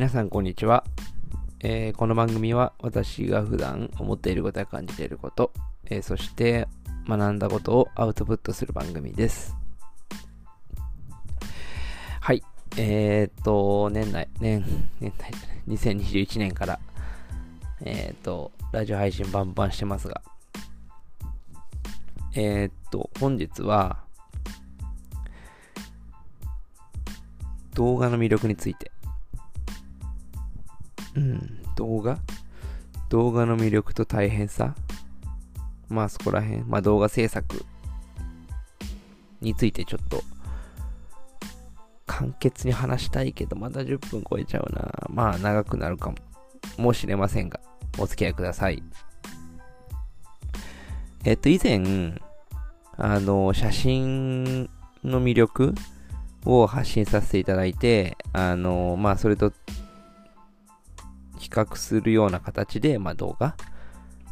皆さんこんにちは、えーこの番組は私が普段思っていることや感じていること、えーそして学んだことをアウトプットする番組です。はい。えーっと、年内、年、年内じゃない、2021年から、えーっと、ラジオ配信バンバンしてますが、えーっと、本日は、動画の魅力についてうん、動画？動画の魅力と大変さ？まあそこら辺、まあ動画制作についてちょっと簡潔に話したいけど、まだ10分超えちゃうな。まあ長くなるかも、もしれませんが、お付き合いください。えっと、以前、あの、写真の魅力を発信させていただいて、あの、まあそれと比較するような形で、まあ、動画。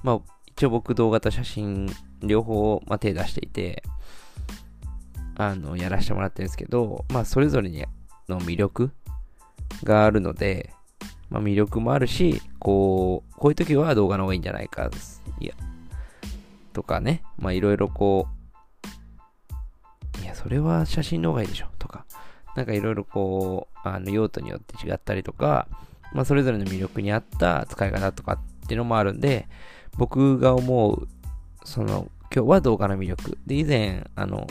まあ、一応僕動画と写真両方、まあ、手出していて、あの、やらせてもらってるんですけど、まあ、それぞれにの魅力があるので、まあ、魅力もあるし、こう、こういう時は動画の方がいいんじゃないか、いや、とかね、まあ、いろいろこう、いや、それは写真の方がいいでしょ、とか、なんかいろいろこう、あの、用途によって違ったりとか、まあ、それぞれの魅力に合った使い方とかっていうのもあるんで、僕が思う、その、今日は動画の魅力。で、以前、あの、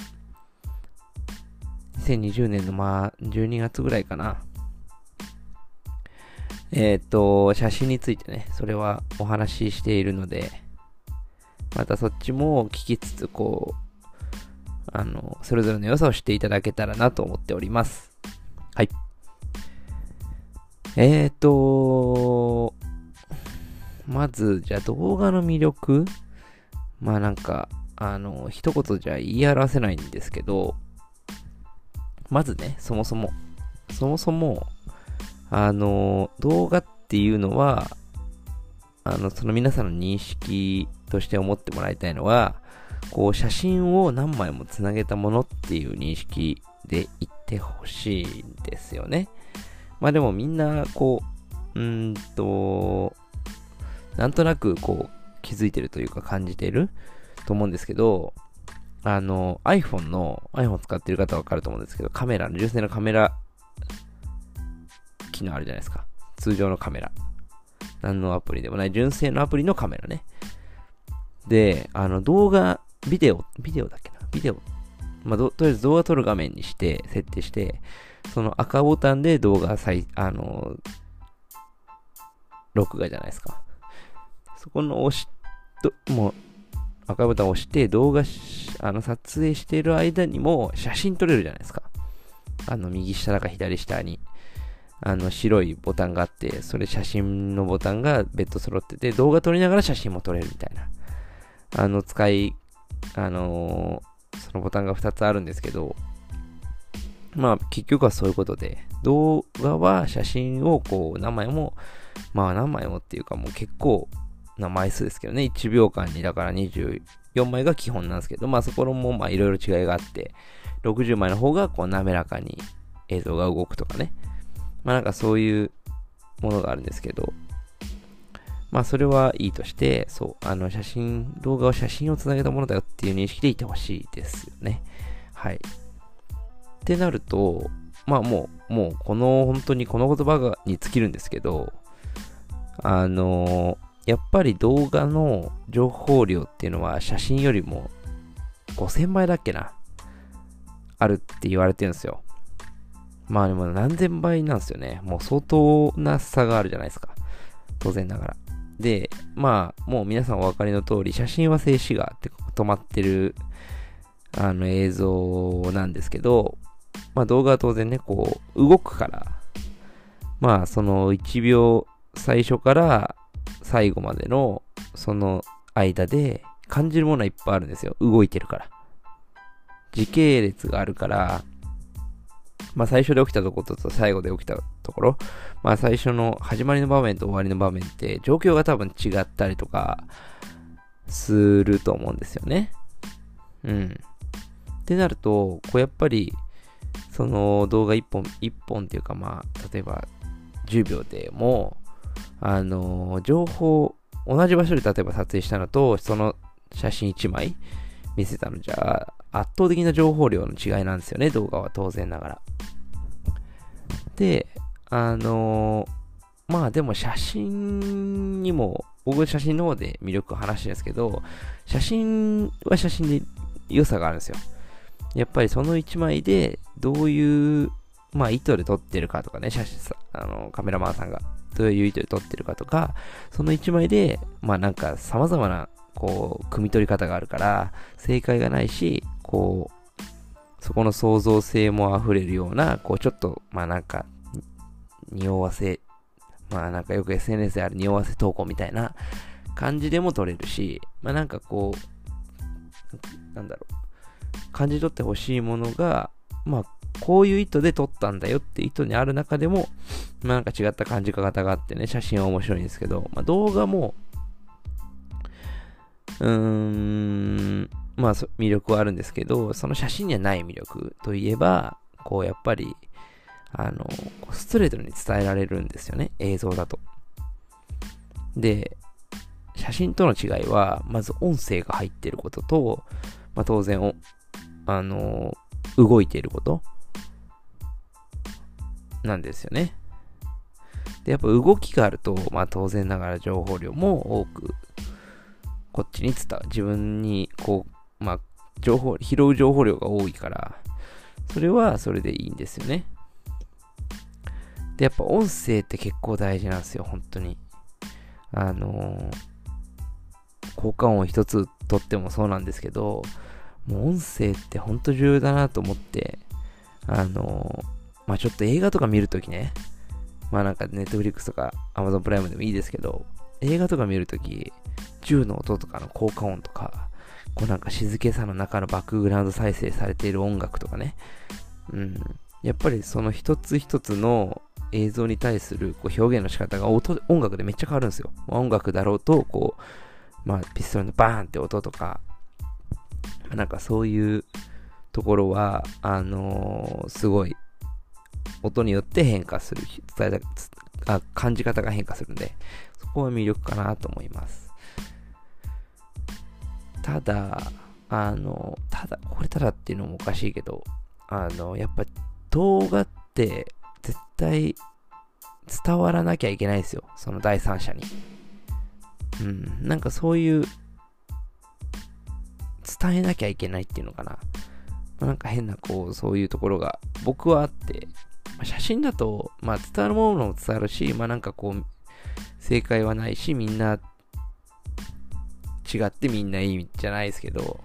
2020年のまあ、12月ぐらいかな。えっ、と、写真についてね、それはお話ししているので、またそっちも聞きつつ、こう、あの、それぞれの良さを知っていただけたらなと思っております。はい。えーと、まず、じゃあ動画の魅力まあなんか、あの、一言じゃ言い表せないんですけど、まずね、そもそも、そもそも、あの、動画っていうのは、あの、その皆さんの認識として思ってもらいたいのは、こう、写真を何枚もつなげたものっていう認識で言ってほしいんですよね。まあでもみんな、こう、うんと、なんとなくこう気づいてるというか感じてると思うんですけど、あの、iPhone の、iPhone 使ってる方はわかると思うんですけど、カメラの、純正のカメラ機能あるじゃないですか。通常のカメラ。何のアプリでもない純正のアプリのカメラね。で、あの動画、ビデオ、ビデオだっけな？ビデオ。まあ、とりあえず動画撮る画面にして、設定して、その赤ボタンで動画再、あの、録画じゃないですか。そこの押し、ともう、赤ボタンを押して動画、あの、撮影している間にも写真撮れるじゃないですか。あの、右下だか左下に、あの、白いボタンがあって、それ写真のボタンが別途揃ってて、動画撮りながら写真も撮れるみたいな。あの、使い、あのーそのボタンが2つあるんですけど、まあ結局はそういうことで、動画は写真をこう何枚も、まあ何枚もっていうかもう結構な枚数ですけどね、1秒間にだから24枚が基本なんですけど、まあそこもまあいろいろ違いがあって、60枚の方がこう滑らかに映像が動くとかね、まあなんかそういうものがあるんですけど、まあそれはいいとして、そう、あの写真、動画は写真をつなげたものだよっていう認識でいてほしいですよね。はい。ってなると、まあもう、もうこの本当にこの言葉がに尽きるんですけど、あのやっぱり動画の情報量っていうのは写真よりも5000倍だっけなあるって言われてるんですよ。まあでも何千倍なんですよね。もう相当な差があるじゃないですか。当然ながら。で、まあ、もう皆さんお分かりの通り、写真は静止画って止まってる、あの映像なんですけど、まあ動画は当然ね、こう、動くから、まあその1秒最初から最後までのその間で感じるものはいっぱいあるんですよ。動いてるから。時系列があるから、まあ最初で起きたところと最後で起きたところ、まあ最初の始まりの場面と終わりの場面って状況が多分違ったりとかすると思うんですよね。うん。ってなると、こうやっぱり、その動画一本、一本っていうかまあ、例えば10秒でも、あの、情報、同じ場所で例えば撮影したのと、その写真1枚見せたのじゃ、圧倒的な情報量の違いなんですよね、動画は当然ながら。で、あの、まあでも写真にも、僕写真の方で魅力を話してるんですけど、写真は写真で良さがあるんですよ。やっぱりその1枚でどういう、まあ意図で撮ってるかとかね、写真さ、あの、カメラマンさんがどういう意図で撮ってるかとか、その1枚で、まあなんか様々な、こう、汲み取り方があるから、正解がないし、こう、そこの創造性も溢れるような、こう、ちょっと、まあなんか、匂わせ、まあなんかよく SNS である匂わせ投稿みたいな感じでも撮れるし、まあなんかこう、なんだろう、感じ取ってほしいものが、まあこういう意図で撮ったんだよって意図にある中でも、まあなんか違った感じ方があってね、写真は面白いんですけど、まあ動画も、うーん、まあ魅力はあるんですけど、その写真にはない魅力といえば、こうやっぱり、あの、ストレートに伝えられるんですよね、映像だと。で、写真との違いは、まず音声が入ってることと、まあ、当然あの、動いていること？なんですよね。で、やっぱ動きがあると、まあ当然ながら情報量も多く、こっちに伝わ自分に、こう、まあ、情報、拾う情報量が多いから、それはそれでいいんですよね。で、やっぱ音声って結構大事なんですよ、本当に。あの効果音一つとってもそうなんですけど、もう音声ってほんと重要だなと思って、あのまあちょっと映画とか見るときね、まあなんかネットフリックスとか Amazon プライムでもいいですけど、映画とか見るとき、銃の音とかの効果音とか、こうなんか静けさの中のバックグラウンド再生されている音楽とかね、うん、やっぱりその一つ一つの映像に対するこう表現の仕方が音音楽でめっちゃ変わるんですよ。音楽だろうと、こう、まあピストルのバーンって音とか、なんかそういうところは、あのー、すごい、音によって変化する、伝えた、あ、感じ方が変化するんで、そこは魅力かなと思います。ただ、あの、ただ、これただっていうのもおかしいけど、あの、やっぱ動画って絶対伝わらなきゃいけないですよ。その第三者に。うん、なんかそういう伝えなきゃいけないっていうのかな。まあ、なんか変な、こう、そういうところが僕はあって、まあ、写真だと、まあ、伝わるものも伝わるし、まあ、なんかこう、正解はないし、みんな、違ってみんないいじゃないですけど、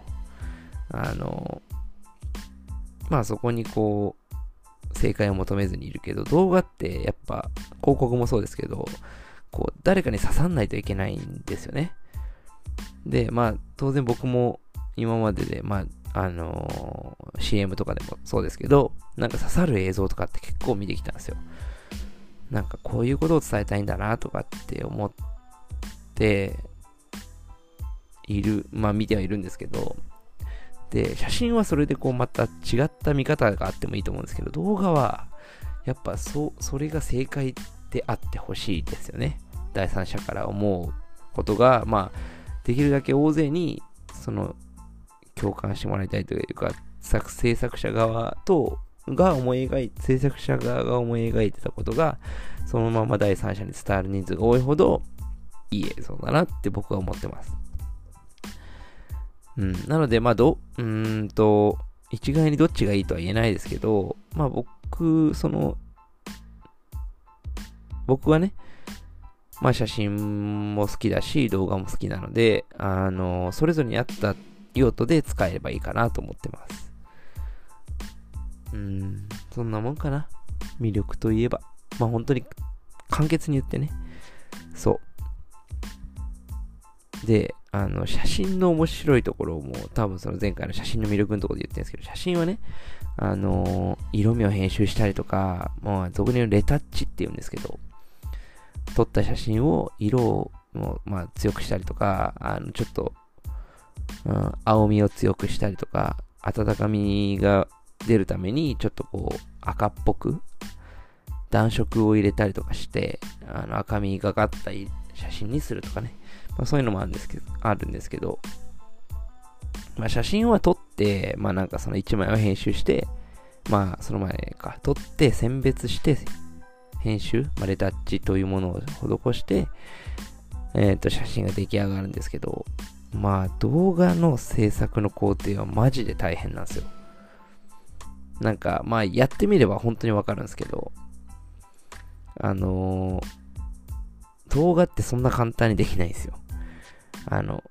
あの、まあそこにこう、正解を求めずにいるけど、動画ってやっぱ、広告もそうですけど、こう、誰かに刺さんないといけないんですよね。で、まあ、当然僕も今までで、まあ、あのー、CM とかでもそうですけど、なんか刺さる映像とかって結構見てきたんですよ。なんかこういうことを伝えたいんだなとかって思っている、まあ見てはいるんですけど、で、写真はそれでこうまた違った見方があってもいいと思うんですけど、動画はやっぱそ、それが正解であってほしいですよね。第三者から思うことが、まあ、できるだけ大勢に、その共感してもらいたいというか、作制作者側と、が思い描いて、制作者側が思い描いてたことが、そのまま第三者に伝わる人数が多いほど、いい映像だなって僕は思ってます。うん。なので、まあ、ど、うんと、一概にどっちがいいとは言えないですけど、まあ僕、その、僕はね、まあ写真も好きだし、動画も好きなので、あの、それぞれに合った用途で使えればいいかなと思ってます。うん、そんなもんかな。魅力といえば。まあ本当に簡潔に言ってね。そう。で、あの、写真の面白いところも、多分その前回の写真の魅力のところで言ってるんですけど、写真はね、あの色味を編集したりとか、まあ、俗に言うレタッチって言うんですけど、撮った写真を色を、まあ、強くしたりとか、あの、ちょっとうん、青みを強くしたりとか、温かみが出るために、ちょっとこう、赤っぽく暖色を入れたりとかして、あの赤みがかった写真にするとかね。まあ、そういうのもあるんですけど、あるんですけど、まあ、写真は撮って、まあなんかその1枚を編集して、まあその前か、撮って選別して、編集、まあ、レタッチというものを施して、えっ、ー、と、写真が出来上がるんですけど、まあ動画の制作の工程はマジで大変なんですよ。なんか、まあやってみれば本当にわかるんですけど、あのー、動画ってそんな簡単にできないんですよ。あの、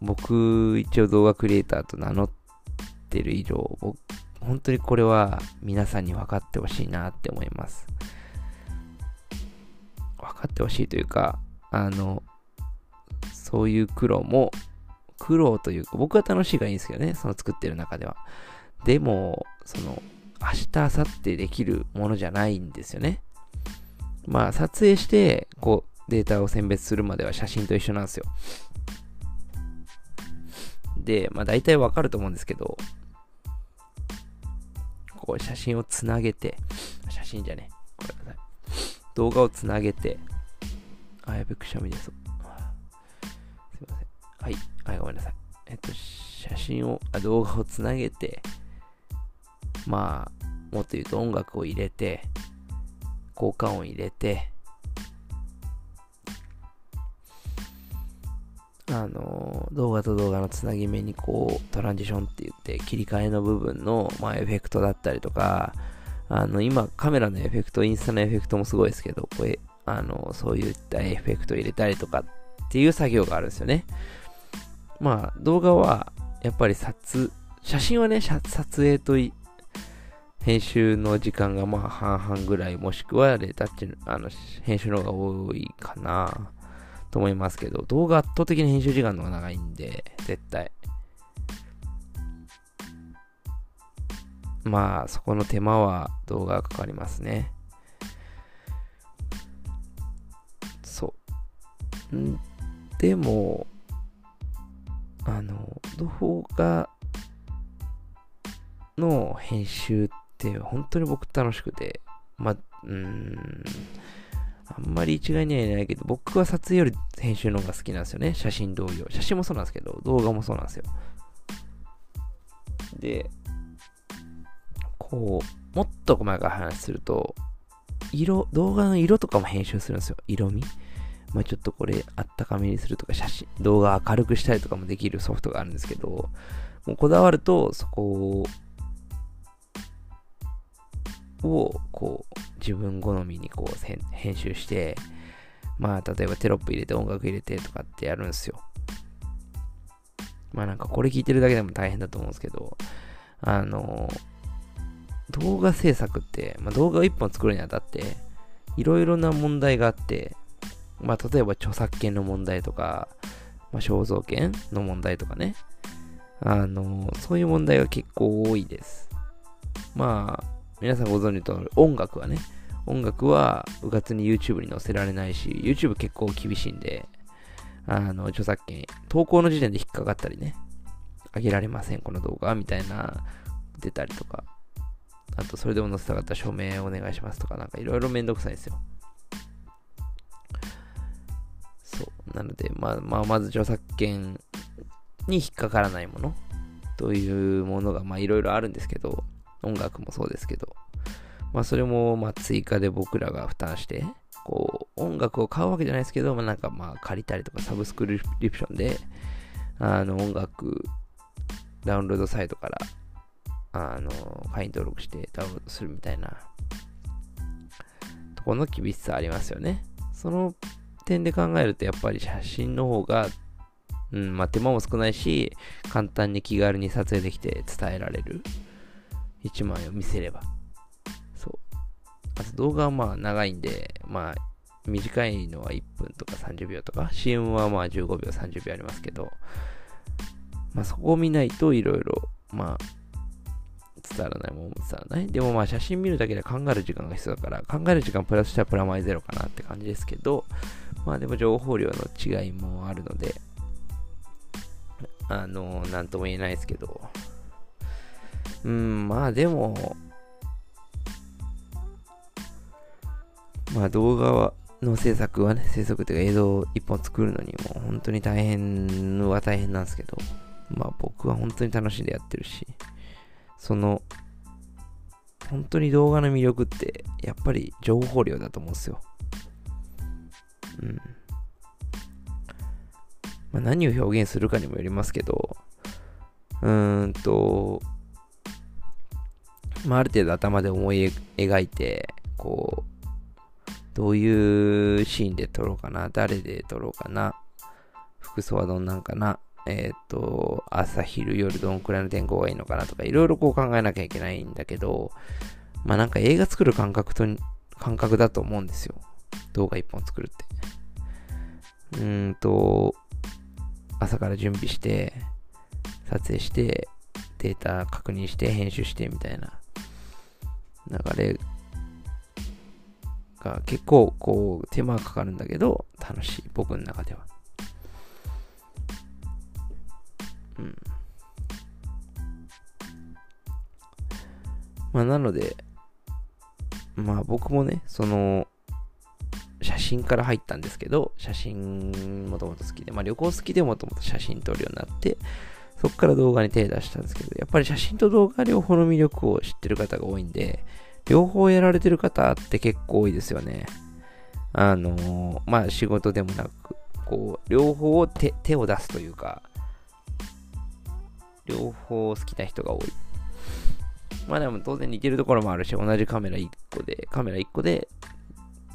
僕、一応動画クリエイターと名乗ってる以上、僕、本当にこれは皆さんに分かってほしいなって思います。分かってほしいというか、あの、そういう苦労も、苦労というか、僕は楽しいがいいんですけどね、その作ってる中では。でも、その、明日、明後日できるものじゃないんですよね。まあ、撮影して、こう、データを選別するまでは写真と一緒なんですよ。で、まあ大体わかると思うんですけど、ここ写真をつなげて、写真じゃねこれください。動画をつなげて、あ、やべ、くしゃみです。すいません。はい、はい、ごめんなさい。えっと、写真を、あ動画をつなげて、まあ、もっと言うと音楽を入れて、効果音入れて、あの、動画と動画のつなぎ目にこう、トランジションって言って切り替えの部分の、まあ、エフェクトだったりとか、あの、今カメラのエフェクト、インスタのエフェクトもすごいですけど、これ、あの、そういったエフェクト入れたりとかっていう作業があるんですよね。まあ、動画は、やっぱり撮、写真はね、撮影と編集の時間がまあ半々ぐらい、もしくはレタッチの、あの、編集の方が多いかな。と思いますけど、動画圧倒的に編集時間の方が長いんで、絶対。まあ、そこの手間は動画がかかりますね。そう。ん？でも、あの、動画の編集って本当に僕楽しくて、まあ、うん、あんまり一概には言えないけど、僕は撮影より編集の方が好きなんですよね。写真同様。写真もそうなんですけど、動画もそうなんですよ。で、こう、もっと細かい話すると、色、動画の色とかも編集するんですよ。色味。まあ、ちょっとこれあったかめにするとか、写真、動画明るくしたりとかもできるソフトがあるんですけど、もうこだわると、そこをこう自分好みにこう編集して、まあ例えばテロップ入れて音楽入れてとかってやるんですよ。まあなんかこれ聞いてるだけでも大変だと思うんですけど、あの、動画制作って、まあ、動画を1本作るにあたって、いろいろな問題があって、まあ例えば著作権の問題とか、まあ、肖像権の問題とかね、あの、そういう問題が結構多いです。まあ、皆さんご存知の通り、音楽はね、音楽はうかつに YouTube に載せられないし、YouTube 結構厳しいんで、あの、著作権、投稿の時点で引っかかったりね、あげられません、この動画、みたいな、出たりとか、あと、それでも載せたかったら署名お願いしますとか、なんかいろいろめんどくさいですよ。そう。なので、まあ、まあ、まず著作権に引っかからないものというものが、まあ、いろいろあるんですけど、音楽もそうですけど、まあそれもまあ追加で僕らが負担して、こう音楽を買うわけじゃないですけど、まあなんかまあ借りたりとかサブスクリプションで、あの音楽ダウンロードサイトから、あの、会員登録してダウンロードするみたいなとこの厳しさありますよね。その点で考えるとやっぱり写真の方がうん、まあ手間も少ないし、簡単に気軽に撮影できて伝えられる。1枚を見せれば。そう。あと動画はまあ長いんで、まあ短いのは1分とか30秒とか、CM はまあ15秒、30秒ありますけど、まあそこを見ないといろいろ、まあ伝わらないもんも伝わらない。でもまあ写真見るだけで考える時間が必要だから、考える時間プラスしたらプラマイゼロかなって感じですけど、まあでも情報量の違いもあるので、あの、なんとも言えないですけど、うん、まあでも、まあ動画はの制作はね、制作っていうか映像一本作るのにも本当に大変は大変なんですけど、まあ僕は本当に楽しんでやってるし、その、本当に動画の魅力ってやっぱり情報量だと思うんですよ。うん。まあ、何を表現するかにもよりますけど、うーんと、まあ、ある程度頭で思い描いて、こう、どういうシーンで撮ろうかな、誰で撮ろうかな、服装はどんなんかな、えっ、ー、と、朝、昼、夜どんくらいの天候がいいのかなとか、いろいろこう考えなきゃいけないんだけど、まあなんか映画作る感覚と、感覚だと思うんですよ。動画一本作るって。うーんと、朝から準備して、撮影して、データ確認して、編集してみたいな流れが結構こう手間かかるんだけど楽しい僕の中ではうんまあなのでまあ僕もねその写真から入ったんですけど写真もともと好きでまあ旅行好きでもともと写真撮るようになってそこから動画に手出したんですけど、やっぱり写真と動画両方の魅力を知ってる方が多いんで、両方やられてる方って結構多いですよね。あのー、まあ仕事でもなく、こう、両方を手手を出すというか、両方好きな人が多い。まあでも当然似てるところもあるし、同じカメラ1個で、カメラ1個で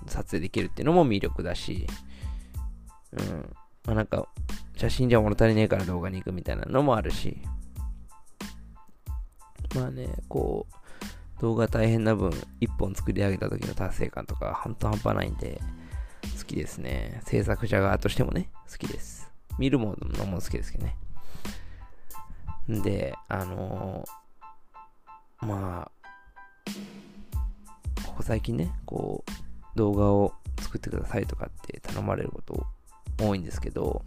撮影できるっていうのも魅力だし、うん。まあなんか、写真じゃ物足りねえから動画に行くみたいなのもあるし、まあね、こう、動画大変な分、一本作り上げた時の達成感とか、ほんと半端ないんで、好きですね。制作者側としてもね、好きです。見るものも好きですけどね。で、あのー、まあ、ここ最近ね、こう、動画を作ってくださいとかって頼まれること多いんですけど、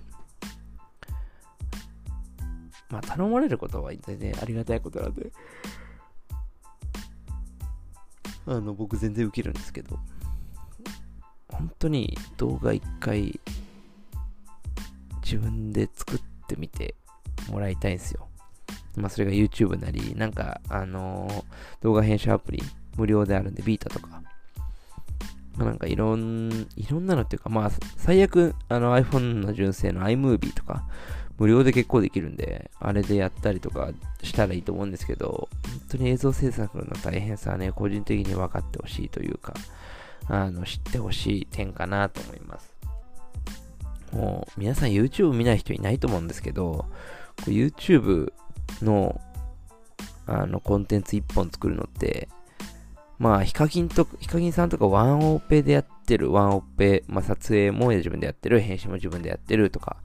まあ頼まれることは全然ありがたいことなんで、あの、僕全然受けるんですけど、本当に動画一回自分で作ってみてもらいたいんですよ。まあ、それが YouTube なり、なんか、あのー、動画編集アプリ、無料であるんで、ビータとか、まあ、なんかいろん、いろんなのっていうか、まあ、最悪、あの iPhone の純正の iMovie とか、無料で結構できるんで、あれでやったりとかしたらいいと思うんですけど、本当に映像制作の大変さはね、個人的に分かってほしいというか、あの、知ってほしい点かなと思います。もう、皆さん YouTube 見ない人いないと思うんですけど、YouTube の、あの、コンテンツ1本作るのって、まあ、ヒカキンと、ヒカキンさんとかワンオペでやってる、ワンオペ、まあ、撮影も自分でやってる、編集も自分でやってるとか、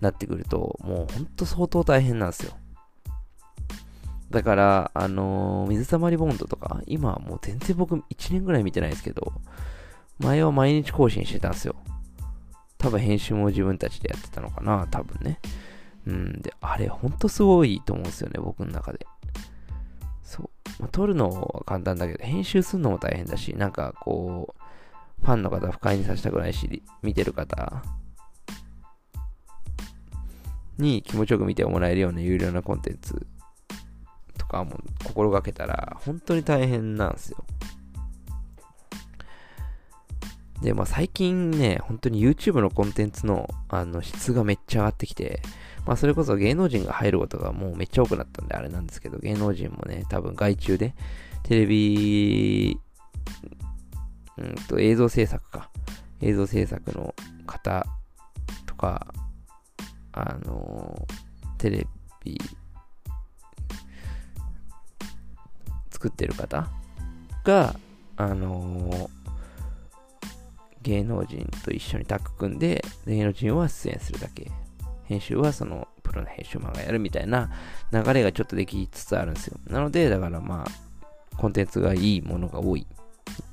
なってくると、もうほんと相当大変なんですよ。だから、あのー、水溜りボンドとか、今はもう全然僕1年ぐらい見てないですけど、前は毎日更新してたんですよ。多分編集も自分たちでやってたのかな、多分ね。うん、で、あれほんとすごいと思うんですよね、僕の中で。そう。まあ、撮るのは簡単だけど、編集するのも大変だし、なんかこう、ファンの方不快にさせたくないし、見てる方に気持ちよく見てもらえるような有料なコンテンツとかも心がけたら本当に大変なんですよ。で、まあ最近ね、本当に YouTube のコンテンツのあの質がめっちゃ上がってきて、まあそれこそ芸能人が入ることがもうめっちゃ多くなったんであれなんですけど、芸能人もね、多分外注でテレビ、うんと映像制作か。映像制作の方とか、あのテレビ作ってる方が、あの芸能人と一緒にタッグ組んで、芸能人は出演するだけ。編集はそのプロの編集マンがやるみたいな流れがちょっとできつつあるんですよ。なので、だからまあ、コンテンツがいいものが多い、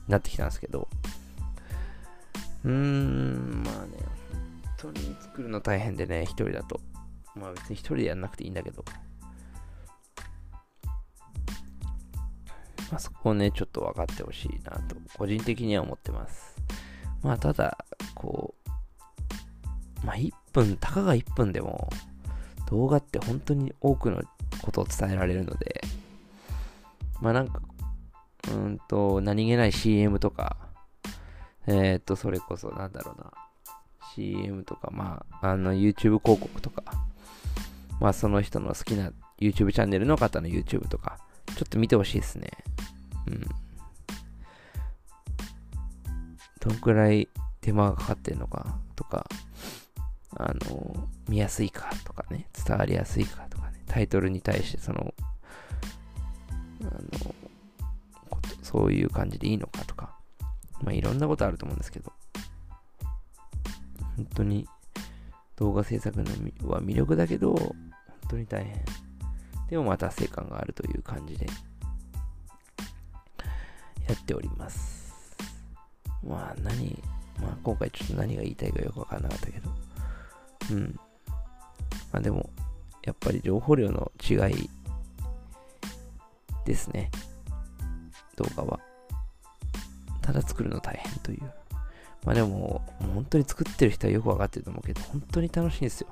なってきたんですけど、うーん、まあね、当に作るの大変でね、一人だと。まあ別に一人でやんなくていいんだけど。まあそこをね、ちょっと分かってほしいなと、個人的には思ってます。まあただ、こう、まあ1分、たかが1分でも動画って本当に多くのことを伝えられるので、まあなんか、うんと、何気ない CM とか、えっ、と、それこそなんだろうな、CM とか、まあ、あの YouTube 広告とか、まあその人の好きな YouTube チャンネルの方の YouTube とか、ちょっと見てほしいですね。うん。どんくらい手間がかかってんのかとか、あの、見やすいかとかね、伝わりやすいかとかね、タイトルに対してその、あの、そういう感じでいいのかとか、まあいろんなことあると思うんですけど、本当に動画制作のは魅力だけど、本当に大変。でもまた成感があるという感じでやっております。まあ何、まあ今回ちょっと何が言いたいかよくわかんなかったけど、うん。まあでも、やっぱり情報量の違いですね。動画は。ただ作るの大変という。まあでも、も本当に作ってる人はよくわかってると思うけど、本当に楽しいんですよ。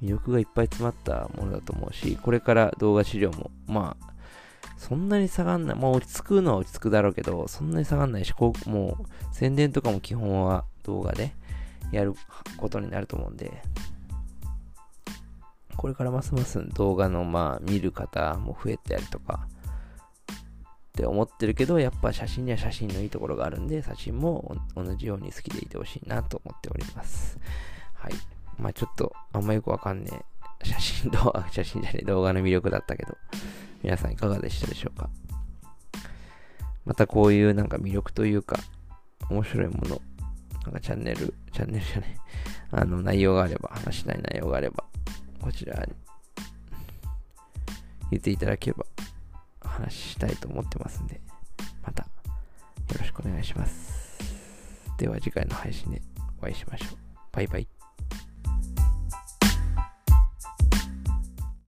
魅力がいっぱい詰まったものだと思うし、これから動画資料も、まあ、そんなに下がんない。まあ落ち着くのは落ち着くだろうけど、そんなに下がんないし、こうもう宣伝とかも基本は動画でやることになると思うんで、これからますます動画のまあ見る方も増えたりとか、って思ってるけど、やっぱ写真には写真のいいところがあるんで、写真も同じように好きでいてほしいなと思っております。はい。まあちょっとあんまよくわかんねえ。写真動画、写真じゃねえ。動画の魅力だったけど、皆さんいかがでしたでしょうか。またこういうなんか魅力というか、面白いもの、なんかチャンネル、チャンネルじゃねえ、あの内容があれば、話したい内容があれば、こちらに言っていただければ話したいと思ってますんで、またよろしくお願いします。では次回の配信でお会いしましょう。バイバイ。